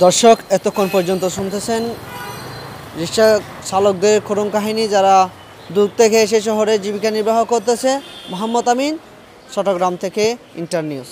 দর্শক, এতক্ষণ পর্যন্ত শুনতেছেন রিক্সা চালকদের করুণ কাহিনী যারা দূর থেকে এসে শহরে জীবিকা নির্বাহ করতেছে। মোহাম্মদ আমিন, চট্টগ্রাম থেকে ইন্টার নিউজ